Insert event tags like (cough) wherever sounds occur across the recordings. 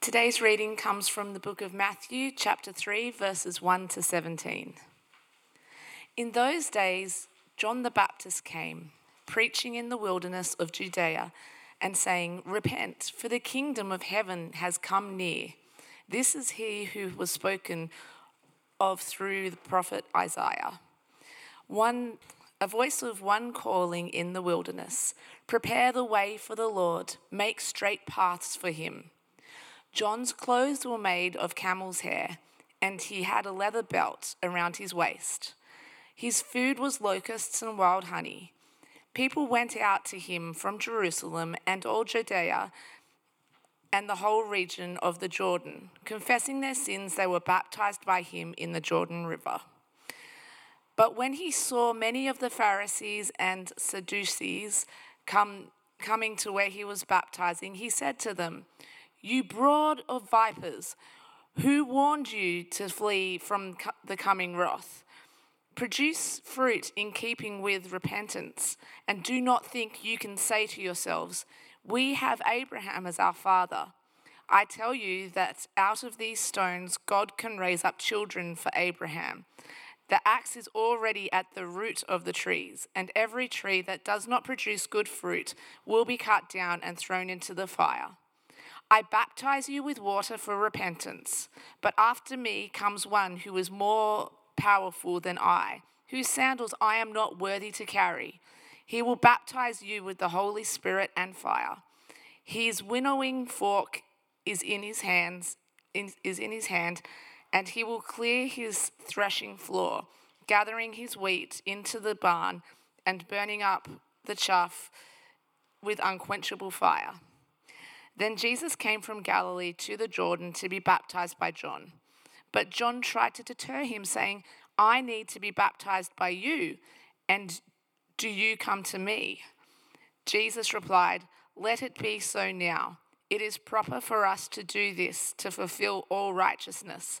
Today's reading comes from the book of Matthew, chapter 3, verses 1 to 17. In those days, John the Baptist came, preaching in the wilderness of Judea, and saying, Repent, for the kingdom of heaven has come near. This is he who was spoken of through the prophet Isaiah. One a voice of one calling in the wilderness Prepare the way for the Lord, make straight paths for him. John's clothes were made of camel's hair, and he had a leather belt around his waist. His food was locusts and wild honey. People went out to him from Jerusalem and all Judea and the whole region of the Jordan. Confessing their sins, they were baptized by him in the Jordan River. But when he saw many of the Pharisees and Sadducees come, coming to where he was baptizing, he said to them, You brood of vipers, who warned you to flee from the coming wrath? Produce fruit in keeping with repentance, and do not think you can say to yourselves, We have Abraham as our father. I tell you that out of these stones God can raise up children for Abraham. The axe is already at the root of the trees, and every tree that does not produce good fruit will be cut down and thrown into the fire. I baptize you with water for repentance, but after me comes one who is more powerful than I, whose sandals I am not worthy to carry. He will baptize you with the Holy Spirit and fire. His winnowing fork is in his hands is in his hand and he will clear his threshing floor, gathering his wheat into the barn and burning up the chaff with unquenchable fire. Then Jesus came from Galilee to the Jordan to be baptized by John. But John tried to deter him, saying, I need to be baptized by you, and do you come to me? Jesus replied, Let it be so now. It is proper for us to do this to fulfill all righteousness.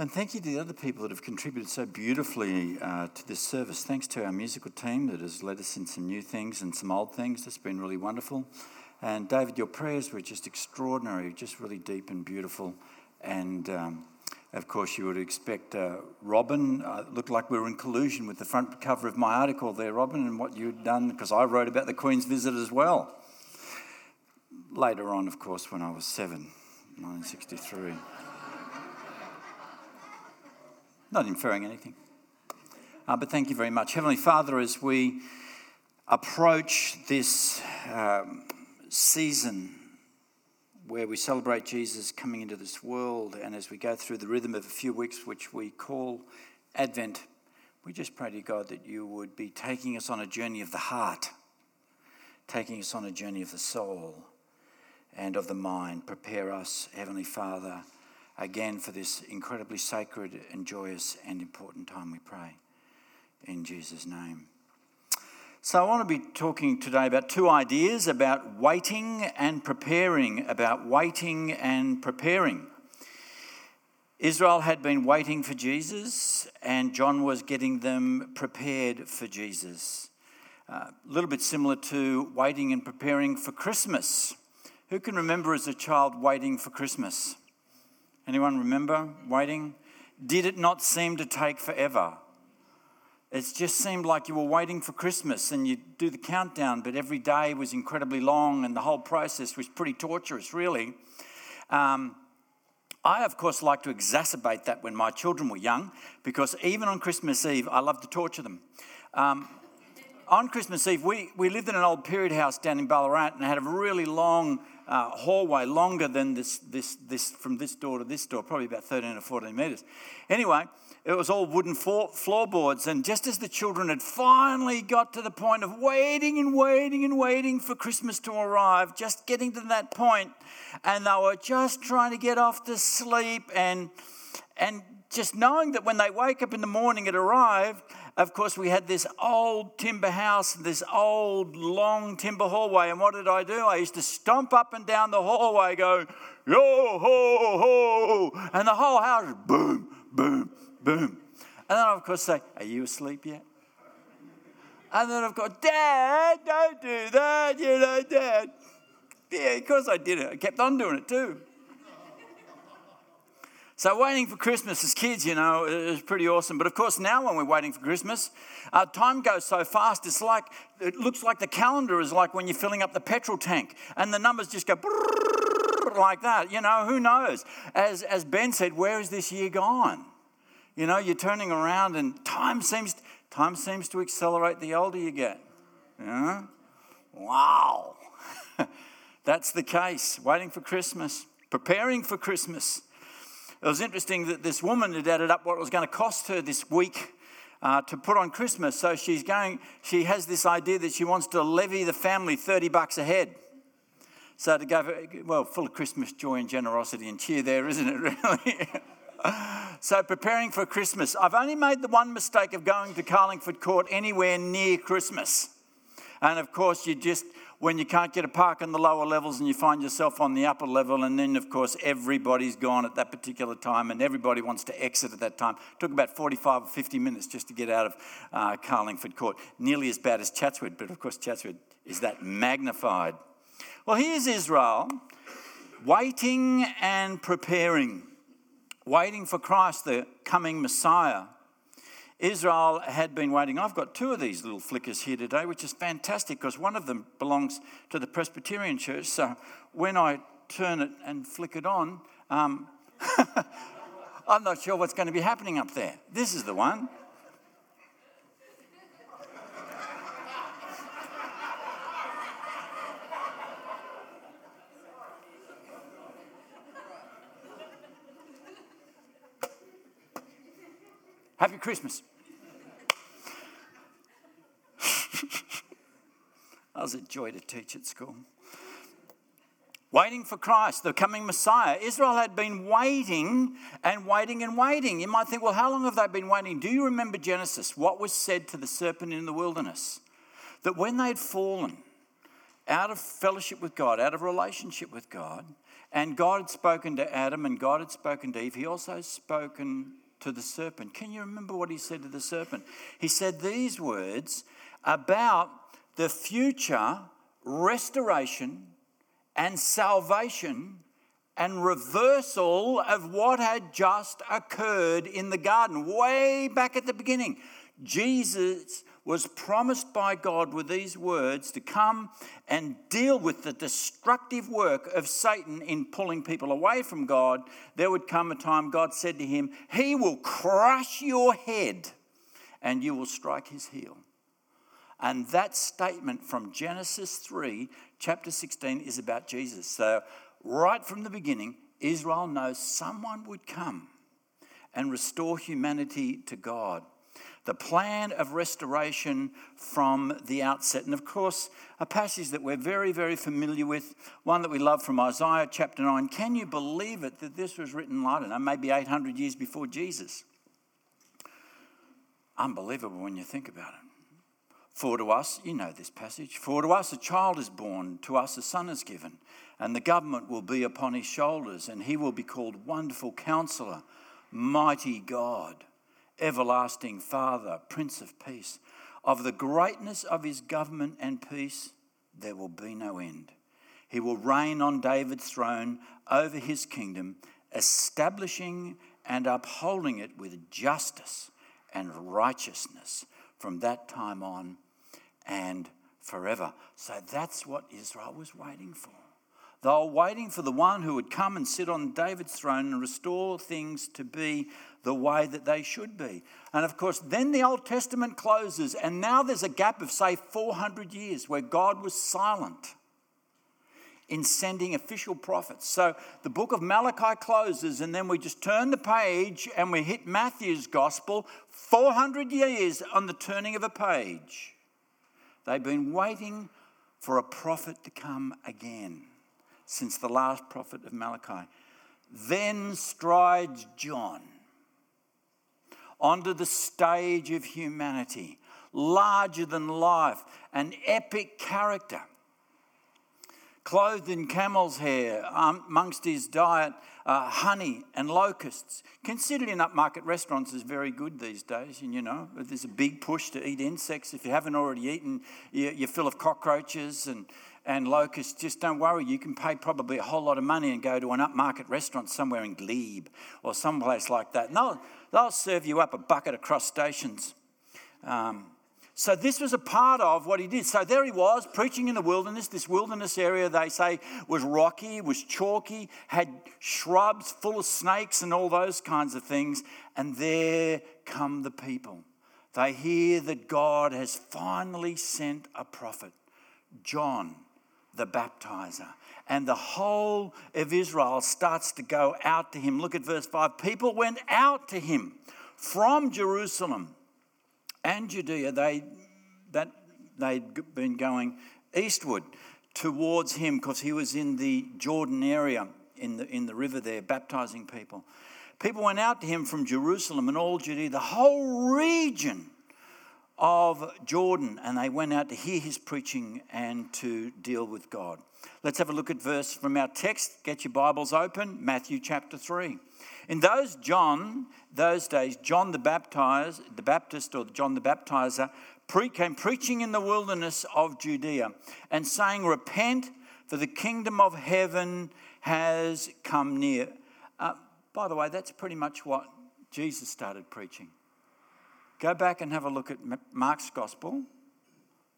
And thank you to the other people that have contributed so beautifully uh, to this service. Thanks to our musical team that has led us in some new things and some old things. That's been really wonderful. And David, your prayers were just extraordinary, just really deep and beautiful. And um, of course, you would expect uh, Robin. Uh, looked like we were in collusion with the front cover of my article there, Robin, and what you'd done, because I wrote about the Queen's visit as well. Later on, of course, when I was seven, 1963. Not inferring anything. Uh, but thank you very much. Heavenly Father, as we approach this um, season where we celebrate Jesus coming into this world, and as we go through the rhythm of a few weeks, which we call Advent, we just pray to God that you would be taking us on a journey of the heart, taking us on a journey of the soul and of the mind. Prepare us, Heavenly Father again for this incredibly sacred and joyous and important time, we pray. In Jesus' name. So, I want to be talking today about two ideas about waiting and preparing, about waiting and preparing. Israel had been waiting for Jesus, and John was getting them prepared for Jesus. Uh, a little bit similar to waiting and preparing for Christmas. Who can remember as a child waiting for Christmas? Anyone remember waiting? Did it not seem to take forever? It just seemed like you were waiting for Christmas and you do the countdown, but every day was incredibly long and the whole process was pretty torturous, really. Um, I, of course, like to exacerbate that when my children were young because even on Christmas Eve, I love to torture them. Um, on Christmas Eve, we, we lived in an old period house down in Ballarat and had a really long uh, hallway longer than this, this, this, from this door to this door, probably about 13 or 14 metres. Anyway, it was all wooden floorboards. And just as the children had finally got to the point of waiting and waiting and waiting for Christmas to arrive, just getting to that point, and they were just trying to get off to sleep and and just knowing that when they wake up in the morning it arrived, of course, we had this old timber house, this old long timber hallway. And what did I do? I used to stomp up and down the hallway, go, yo ho ho, and the whole house, boom, boom, boom. And then, of course, say, Are you asleep yet? And then, of course, Dad, don't do that, you know, Dad. Yeah, of course I did it. I kept on doing it too. So, waiting for Christmas as kids, you know, is pretty awesome. But of course, now when we're waiting for Christmas, uh, time goes so fast. It's like, it looks like the calendar is like when you're filling up the petrol tank and the numbers just go like that. You know, who knows? As, as Ben said, where is this year gone? You know, you're turning around and time seems, time seems to accelerate the older you get. Yeah? Wow. (laughs) That's the case. Waiting for Christmas, preparing for Christmas. It was interesting that this woman had added up what it was going to cost her this week uh, to put on Christmas. So she's going, she has this idea that she wants to levy the family 30 bucks a head. So to go, well, full of Christmas joy and generosity and cheer there, isn't it, (laughs) really? so preparing for Christmas. I've only made the one mistake of going to Carlingford Court anywhere near Christmas. And of course, you just, when you can't get a park on the lower levels and you find yourself on the upper level, and then, of course, everybody's gone at that particular time and everybody wants to exit at that time. It took about 45 or 50 minutes just to get out of uh, Carlingford Court. Nearly as bad as Chatswood, but of course, Chatswood is that magnified. Well, here's Israel waiting and preparing, waiting for Christ, the coming Messiah. Israel had been waiting. I've got two of these little flickers here today, which is fantastic because one of them belongs to the Presbyterian Church. So when I turn it and flick it on, um, (laughs) I'm not sure what's going to be happening up there. This is the one. Christmas. (laughs) that was a joy to teach at school. Waiting for Christ, the coming Messiah. Israel had been waiting and waiting and waiting. You might think, well, how long have they been waiting? Do you remember Genesis? What was said to the serpent in the wilderness? That when they'd fallen out of fellowship with God, out of relationship with God, and God had spoken to Adam and God had spoken to Eve, he also spoken to the serpent. Can you remember what he said to the serpent? He said these words about the future restoration and salvation and reversal of what had just occurred in the garden, way back at the beginning. Jesus was promised by God with these words to come and deal with the destructive work of Satan in pulling people away from God. There would come a time God said to him, He will crush your head and you will strike his heel. And that statement from Genesis 3, chapter 16, is about Jesus. So, right from the beginning, Israel knows someone would come and restore humanity to God the plan of restoration from the outset. And of course, a passage that we're very, very familiar with, one that we love from Isaiah chapter 9. Can you believe it that this was written, I don't know, maybe 800 years before Jesus? Unbelievable when you think about it. For to us, you know this passage, for to us a child is born, to us a son is given, and the government will be upon his shoulders, and he will be called Wonderful Counselor, Mighty God everlasting Father, Prince of Peace. Of the greatness of his government and peace, there will be no end. He will reign on David's throne over his kingdom, establishing and upholding it with justice and righteousness from that time on and forever. So that's what Israel was waiting for. They were waiting for the one who would come and sit on David's throne and restore things to be the way that they should be. And of course, then the Old Testament closes, and now there's a gap of, say, 400 years where God was silent. in sending official prophets. So the book of Malachi closes, and then we just turn the page and we hit Matthew's gospel 400 years on the turning of a page. They've been waiting for a prophet to come again since the last prophet of Malachi. Then strides John onto the stage of humanity, larger than life, an epic character. Clothed in camel's hair, um, amongst his diet, uh, honey and locusts. Considered in upmarket restaurants is very good these days, and you know, there's a big push to eat insects. If you haven't already eaten, you're full of cockroaches and and locusts, just don't worry. You can pay probably a whole lot of money and go to an upmarket restaurant somewhere in Glebe or someplace like that. And they'll, they'll serve you up a bucket of crustaceans. Um, so this was a part of what he did. So there he was preaching in the wilderness. This wilderness area, they say, was rocky, was chalky, had shrubs full of snakes and all those kinds of things. And there come the people. They hear that God has finally sent a prophet, John the baptizer. And the whole of Israel starts to go out to him. Look at verse 5. People went out to him from Jerusalem and Judea. They, that, they'd been going eastward towards him because he was in the Jordan area in the, in the river there, baptizing people. People went out to him from Jerusalem and all Judea, the whole region of Jordan, and they went out to hear his preaching and to deal with God. Let's have a look at verse from our text. Get your Bibles open, Matthew chapter 3. In those John, those days, John the Baptizer, the Baptist or John the Baptizer, pre- came preaching in the wilderness of Judea and saying, Repent, for the kingdom of heaven has come near. Uh, by the way, that's pretty much what Jesus started preaching. Go back and have a look at Mark's Gospel,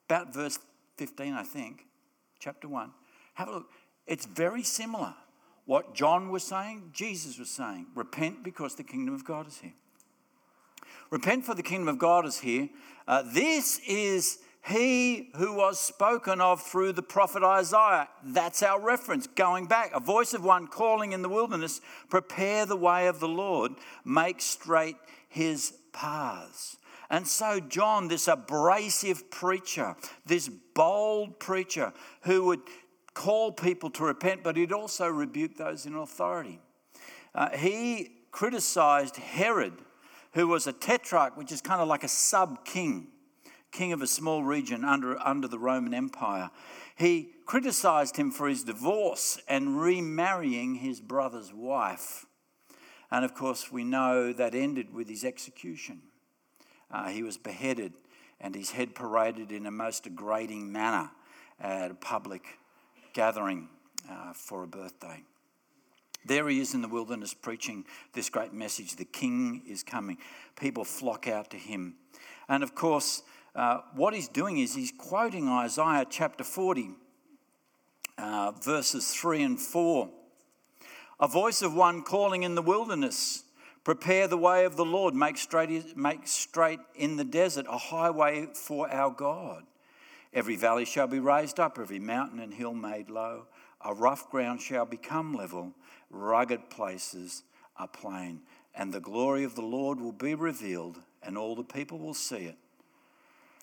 about verse 15, I think, chapter 1. Have a look. It's very similar. What John was saying, Jesus was saying. Repent because the kingdom of God is here. Repent for the kingdom of God is here. Uh, this is he who was spoken of through the prophet Isaiah. That's our reference. Going back, a voice of one calling in the wilderness, prepare the way of the Lord, make straight his paths. And so, John, this abrasive preacher, this bold preacher who would call people to repent, but he'd also rebuke those in authority. Uh, he criticized Herod, who was a tetrarch, which is kind of like a sub king, king of a small region under, under the Roman Empire. He criticized him for his divorce and remarrying his brother's wife. And of course, we know that ended with his execution. Uh, he was beheaded and his head paraded in a most degrading manner at a public gathering uh, for a birthday. There he is in the wilderness preaching this great message the king is coming. People flock out to him. And of course, uh, what he's doing is he's quoting Isaiah chapter 40, uh, verses 3 and 4 a voice of one calling in the wilderness, prepare the way of the Lord, make straight, make straight in the desert a highway for our God. Every valley shall be raised up, every mountain and hill made low. A rough ground shall become level, rugged places a plain. And the glory of the Lord will be revealed, and all the people will see it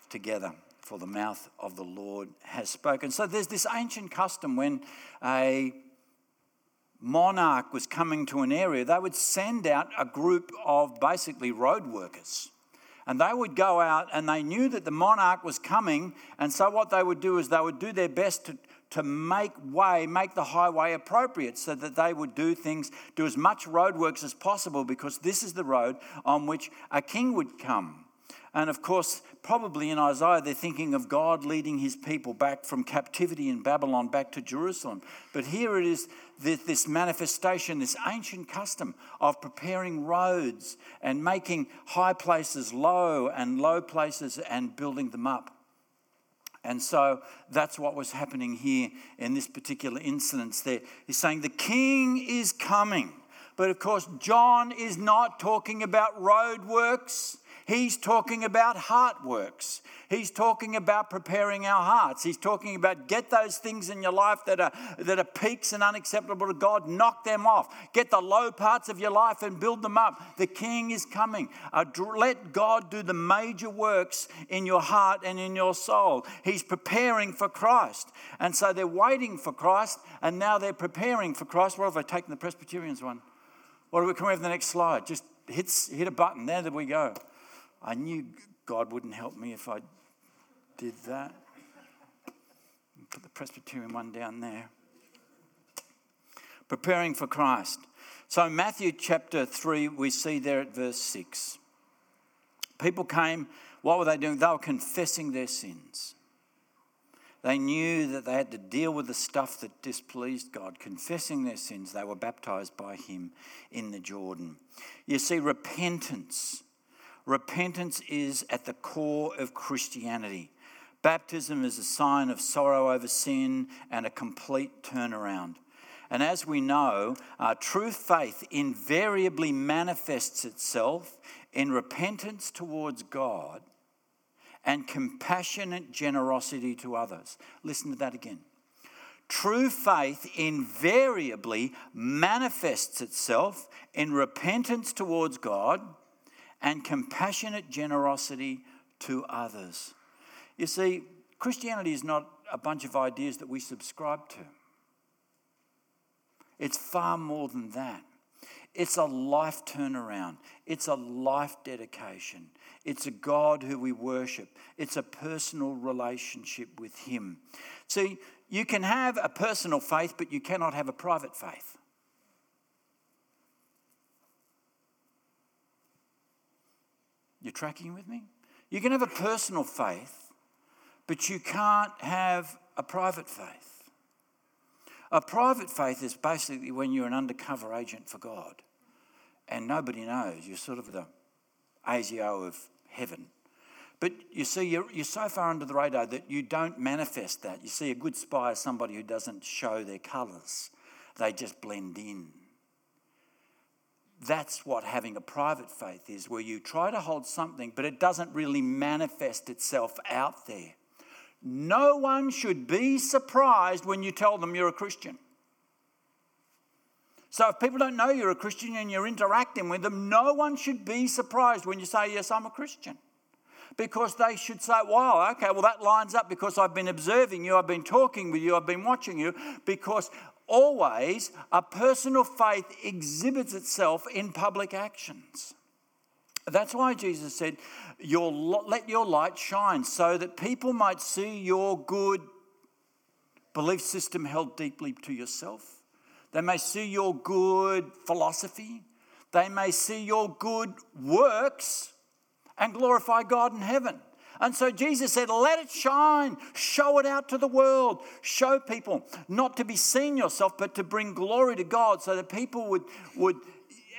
together, for the mouth of the Lord has spoken. So there's this ancient custom when a monarch was coming to an area, they would send out a group of basically road workers. And they would go out and they knew that the monarch was coming. And so, what they would do is they would do their best to, to make way, make the highway appropriate so that they would do things, do as much roadworks as possible because this is the road on which a king would come. And of course, probably in Isaiah, they're thinking of God leading his people back from captivity in Babylon back to Jerusalem. But here it is this manifestation, this ancient custom of preparing roads and making high places low and low places and building them up. And so that's what was happening here in this particular instance there. He's saying the king is coming. But of course, John is not talking about road works. He's talking about heart works. He's talking about preparing our hearts. He's talking about get those things in your life that are, that are peaks and unacceptable to God, knock them off. Get the low parts of your life and build them up. The King is coming. Let God do the major works in your heart and in your soul. He's preparing for Christ. And so they're waiting for Christ, and now they're preparing for Christ. What have I taken the Presbyterians one? What do we, we have the next slide? Just hits, hit a button. There we go. I knew God wouldn't help me if I did that. Put the Presbyterian one down there. Preparing for Christ. So, Matthew chapter 3, we see there at verse 6. People came, what were they doing? They were confessing their sins. They knew that they had to deal with the stuff that displeased God. Confessing their sins, they were baptized by Him in the Jordan. You see, repentance. Repentance is at the core of Christianity. Baptism is a sign of sorrow over sin and a complete turnaround. And as we know, uh, true faith invariably manifests itself in repentance towards God and compassionate generosity to others. Listen to that again. True faith invariably manifests itself in repentance towards God and compassionate generosity to others. You see, Christianity is not a bunch of ideas that we subscribe to, it's far more than that. It's a life turnaround. It's a life dedication. It's a God who we worship. It's a personal relationship with Him. See, you can have a personal faith, but you cannot have a private faith. You're tracking with me? You can have a personal faith, but you can't have a private faith. A private faith is basically when you're an undercover agent for God and nobody knows. You're sort of the ASIO of heaven. But you see, you're, you're so far under the radar that you don't manifest that. You see, a good spy is somebody who doesn't show their colours, they just blend in. That's what having a private faith is, where you try to hold something, but it doesn't really manifest itself out there. No one should be surprised when you tell them you're a Christian. So if people don't know you're a Christian and you're interacting with them, no one should be surprised when you say, Yes, I'm a Christian. Because they should say, Wow, okay, well, that lines up because I've been observing you, I've been talking with you, I've been watching you. Because always a personal faith exhibits itself in public actions. That's why Jesus said, your, Let your light shine so that people might see your good belief system held deeply to yourself they may see your good philosophy. They may see your good works and glorify God in heaven. And so Jesus said, Let it shine, show it out to the world, show people not to be seen yourself, but to bring glory to God so that people would, would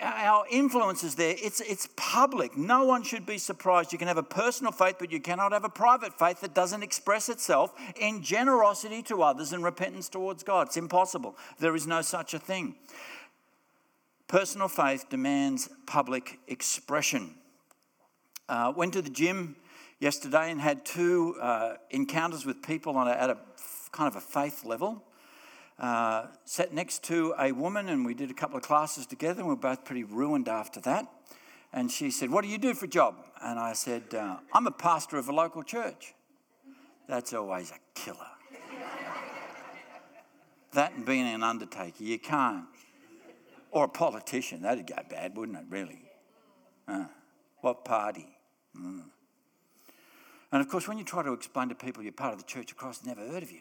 our influence is there. It's, it's public. No one should be surprised. You can have a personal faith, but you cannot have a private faith that doesn't express itself in generosity to others and repentance towards God. It's impossible. There is no such a thing. Personal faith demands public expression. Uh, went to the gym yesterday and had two uh, encounters with people a, at a kind of a faith level uh, sat next to a woman and we did a couple of classes together and we were both pretty ruined after that. And she said, What do you do for a job? And I said, uh, I'm a pastor of a local church. That's always a killer. (laughs) that and being an undertaker, you can't. Or a politician, that'd go bad, wouldn't it, really? Uh, what party? Mm. And of course, when you try to explain to people you're part of the Church of Christ, never heard of you.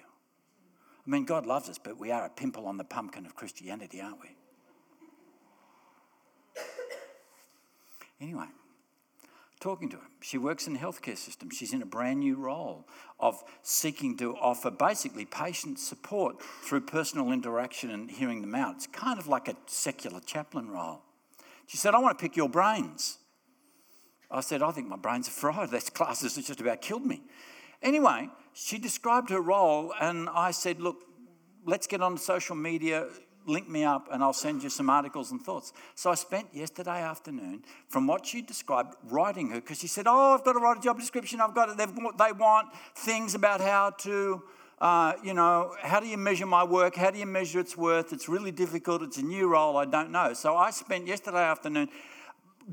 I mean, God loves us, but we are a pimple on the pumpkin of Christianity, aren't we? Anyway, talking to her. She works in the healthcare system. She's in a brand new role of seeking to offer basically patient support through personal interaction and hearing them out. It's kind of like a secular chaplain role. She said, I want to pick your brains. I said, I think my brains (laughs) are fried. This class has just about killed me. Anyway, she described her role, and I said, Look, let's get on social media, link me up and I'll send you some articles and thoughts. So I spent yesterday afternoon, from what she described, writing her because she said, Oh, I've got to write a job description. I've got it. They want things about how to. Uh, you know, how do you measure my work? How do you measure its worth? It's really difficult. It's a new role. I don't know. So I spent yesterday afternoon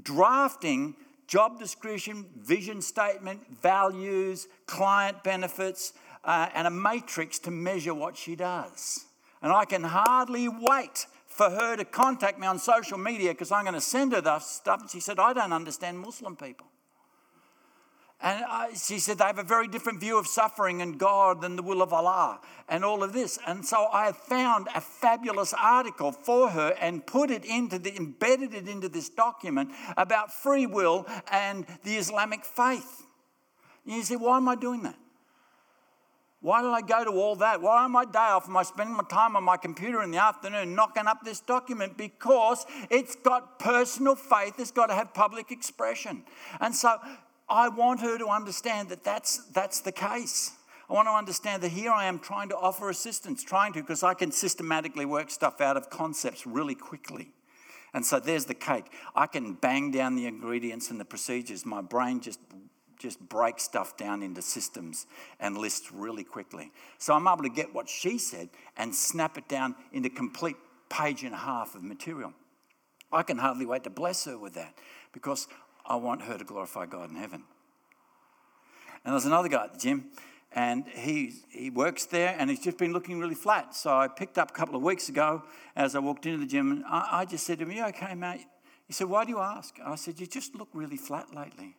drafting job description, vision statement, values, client benefits, uh, and a matrix to measure what she does. And I can hardly wait for her to contact me on social media because I'm going to send her that stuff. And she said, I don't understand Muslim people. And I, she said they have a very different view of suffering and God than the will of Allah and all of this. And so I found a fabulous article for her and put it into the, embedded it into this document about free will and the Islamic faith. And you say, why am I doing that? Why did I go to all that? Why on my day off am I spending my time on my computer in the afternoon knocking up this document? Because it's got personal faith, it's got to have public expression. And so I want her to understand that that's, that's the case. I want to understand that here I am trying to offer assistance, trying to, because I can systematically work stuff out of concepts really quickly. And so there's the cake. I can bang down the ingredients and the procedures. My brain just just breaks stuff down into systems and lists really quickly. So I'm able to get what she said and snap it down into complete page and a half of material. I can hardly wait to bless her with that because I want her to glorify God in heaven. And there's another guy at the gym, and he, he works there, and he's just been looking really flat. So I picked up a couple of weeks ago as I walked into the gym, and I, I just said to him, You okay, mate? He said, Why do you ask? I said, You just look really flat lately.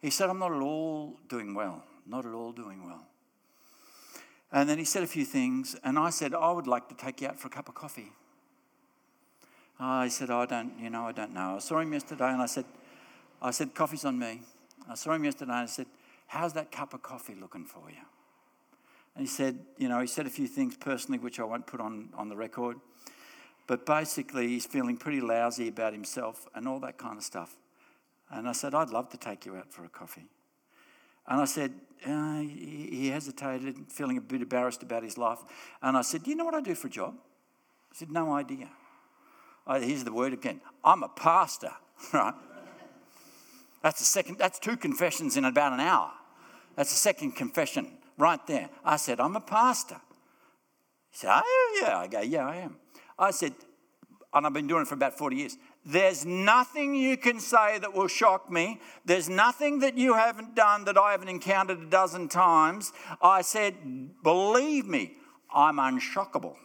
He said, I'm not at all doing well, not at all doing well. And then he said a few things, and I said, I would like to take you out for a cup of coffee. I said, I don't, you know, I don't know. I saw him yesterday, and I said, I said, coffee's on me. I saw him yesterday and I said, how's that cup of coffee looking for you? And he said, you know, he said a few things personally, which I won't put on, on the record. But basically, he's feeling pretty lousy about himself and all that kind of stuff. And I said, I'd love to take you out for a coffee. And I said, uh, he hesitated, feeling a bit embarrassed about his life. And I said, Do you know what I do for a job? He said, No idea. I, here's the word again I'm a pastor, (laughs) right? That's the second, that's two confessions in about an hour. That's the second confession right there. I said, I'm a pastor. He said, Oh, yeah. I go, Yeah, I am. I said, and I've been doing it for about 40 years. There's nothing you can say that will shock me. There's nothing that you haven't done that I haven't encountered a dozen times. I said, Believe me, I'm unshockable.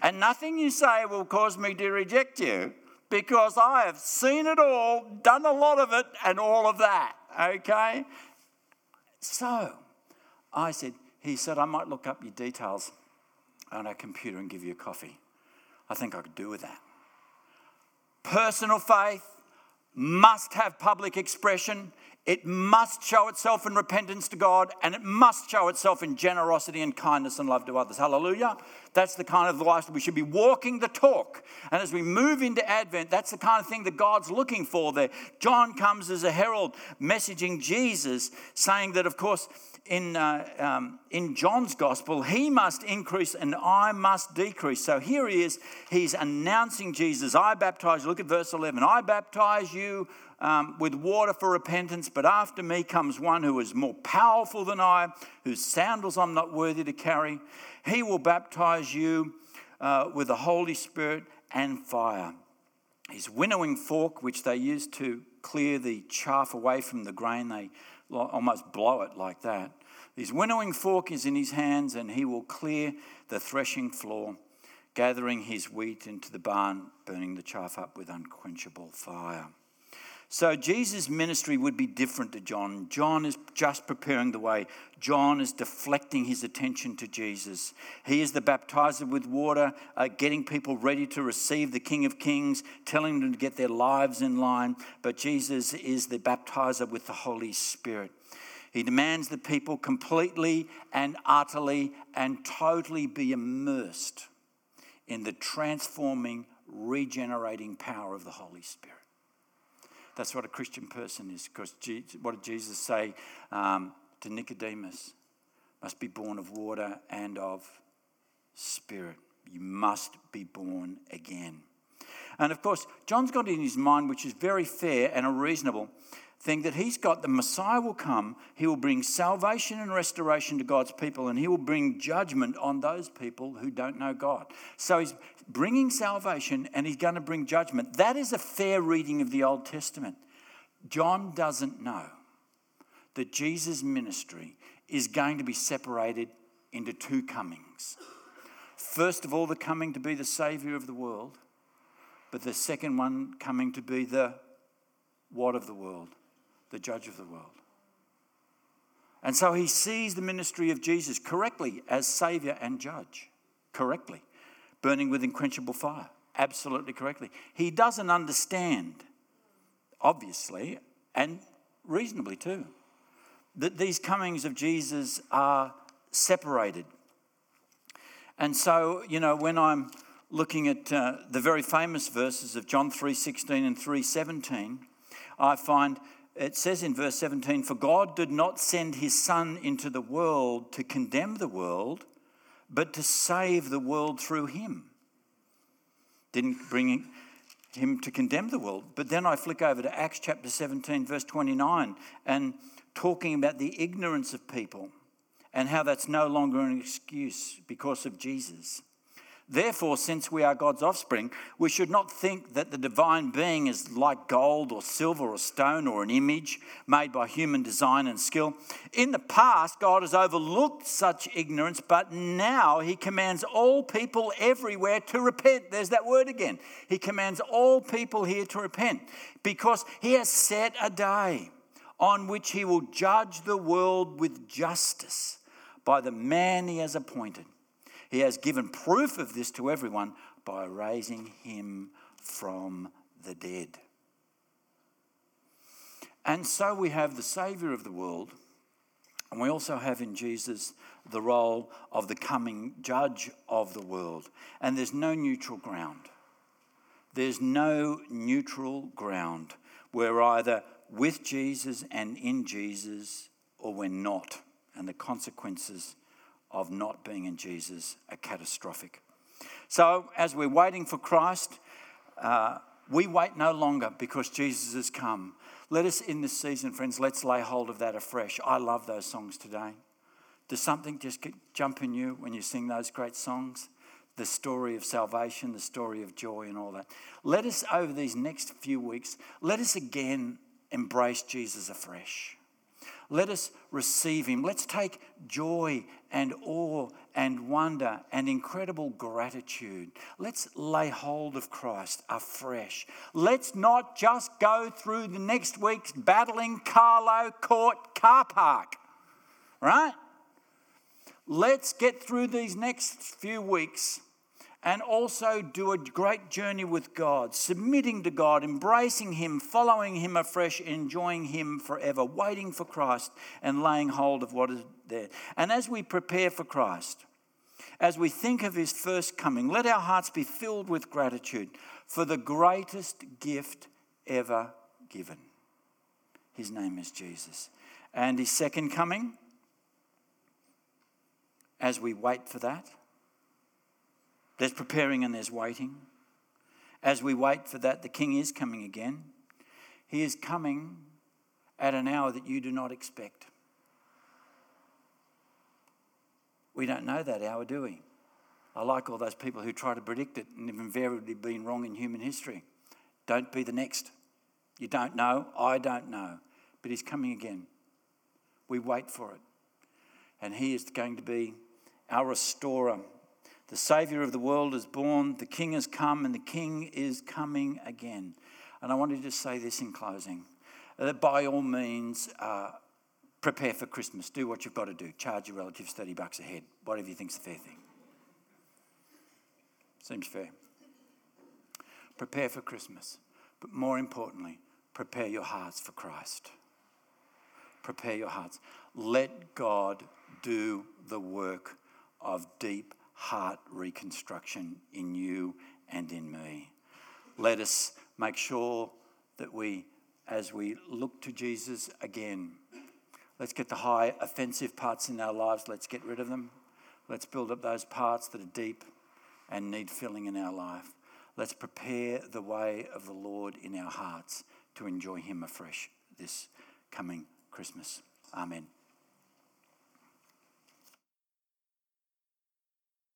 and nothing you say will cause me to reject you because I have seen it all, done a lot of it, and all of that. Okay? So I said, he said, I might look up your details on a computer and give you a coffee. I think I could do with that. Personal faith must have public expression. It must show itself in repentance to God and it must show itself in generosity and kindness and love to others. Hallelujah. That's the kind of life that we should be walking the talk. And as we move into Advent, that's the kind of thing that God's looking for there. John comes as a herald messaging Jesus, saying that, of course, in, uh, um, in John's gospel, he must increase and I must decrease. So here he is, he's announcing Jesus. I baptize, look at verse 11. I baptize you um, with water for repentance, but after me comes one who is more powerful than I, whose sandals I'm not worthy to carry. He will baptize you uh, with the Holy Spirit and fire. His winnowing fork, which they used to clear the chaff away from the grain, they almost blow it like that. His winnowing fork is in his hands, and he will clear the threshing floor, gathering his wheat into the barn, burning the chaff up with unquenchable fire. So Jesus' ministry would be different to John. John is just preparing the way. John is deflecting his attention to Jesus. He is the baptizer with water, uh, getting people ready to receive the King of Kings, telling them to get their lives in line. But Jesus is the baptizer with the Holy Spirit. He demands that people completely and utterly and totally be immersed in the transforming, regenerating power of the Holy Spirit. That's what a Christian person is. Because what did Jesus say um, to Nicodemus? Must be born of water and of spirit. You must be born again. And of course, John's got it in his mind, which is very fair and reasonable thing, that he's got the Messiah will come, he will bring salvation and restoration to God's people, and he will bring judgment on those people who don't know God. So he's bringing salvation and he's going to bring judgment. That is a fair reading of the Old Testament. John doesn't know that Jesus' ministry is going to be separated into two comings. First of all, the coming to be the Saviour of the world, but the second one coming to be the what of the world? The judge of the world. And so he sees the ministry of Jesus correctly as Saviour and Judge, correctly, burning with unquenchable fire, absolutely correctly. He doesn't understand, obviously, and reasonably too, that these comings of Jesus are separated. And so, you know, when I'm looking at uh, the very famous verses of John 3:16 and 3:17, I find it says in verse 17, "For God did not send his son into the world to condemn the world, but to save the world through him." Didn't bring him to condemn the world. But then I flick over to Acts chapter 17, verse 29, and talking about the ignorance of people and how that's no longer an excuse because of Jesus. Therefore, since we are God's offspring, we should not think that the divine being is like gold or silver or stone or an image made by human design and skill. In the past, God has overlooked such ignorance, but now He commands all people everywhere to repent. There's that word again. He commands all people here to repent because He has set a day on which He will judge the world with justice by the man He has appointed. He has given proof of this to everyone by raising him from the dead. And so we have the Saviour of the world, and we also have in Jesus the role of the coming judge of the world. And there's no neutral ground. There's no neutral ground. We're either with Jesus and in Jesus, or we're not. And the consequences of not being in Jesus are catastrophic. So, as we're waiting for Christ, uh, we wait no longer because Jesus has come. Let us, in this season, friends, let's lay hold of that afresh. I love those songs today. Does something just get, jump in you when you sing those great songs? The story of salvation, the story of joy, and all that. Let us, over these next few weeks, let us again embrace Jesus afresh. Let us receive him. Let's take joy and awe and wonder and incredible gratitude. Let's lay hold of Christ afresh. Let's not just go through the next week's battling Carlo Court car park, right? Let's get through these next few weeks and also do a great journey with God, submitting to God, embracing Him, following Him afresh, enjoying Him forever, waiting for Christ and laying hold of what is there. And as we prepare for Christ, as we think of His first coming, let our hearts be filled with gratitude for the greatest gift ever given. His name is Jesus. And His second coming, as we wait for that, there's preparing and there's waiting. As we wait for that, the King is coming again. He is coming at an hour that you do not expect. We don't know that hour, do we? I like all those people who try to predict it and have invariably been wrong in human history. Don't be the next. You don't know. I don't know. But He's coming again. We wait for it. And He is going to be our restorer the Savior of the world is born, the King has come, and the King is coming again. And I wanted to say this in closing that by all means, uh, prepare for Christmas. Do what you've got to do. Charge your relatives 30 bucks a head, whatever you think's a fair thing. Seems fair. Prepare for Christmas. But more importantly, prepare your hearts for Christ. Prepare your hearts. Let God do the work of deep heart reconstruction in you and in me. Let us make sure that we, as we look to Jesus again, let's get the high offensive parts in our lives, let's get rid of them. Let's build up those parts that are deep and need filling in our life. Let's prepare the way of the Lord in our hearts to enjoy Him afresh this coming Christmas. Amen.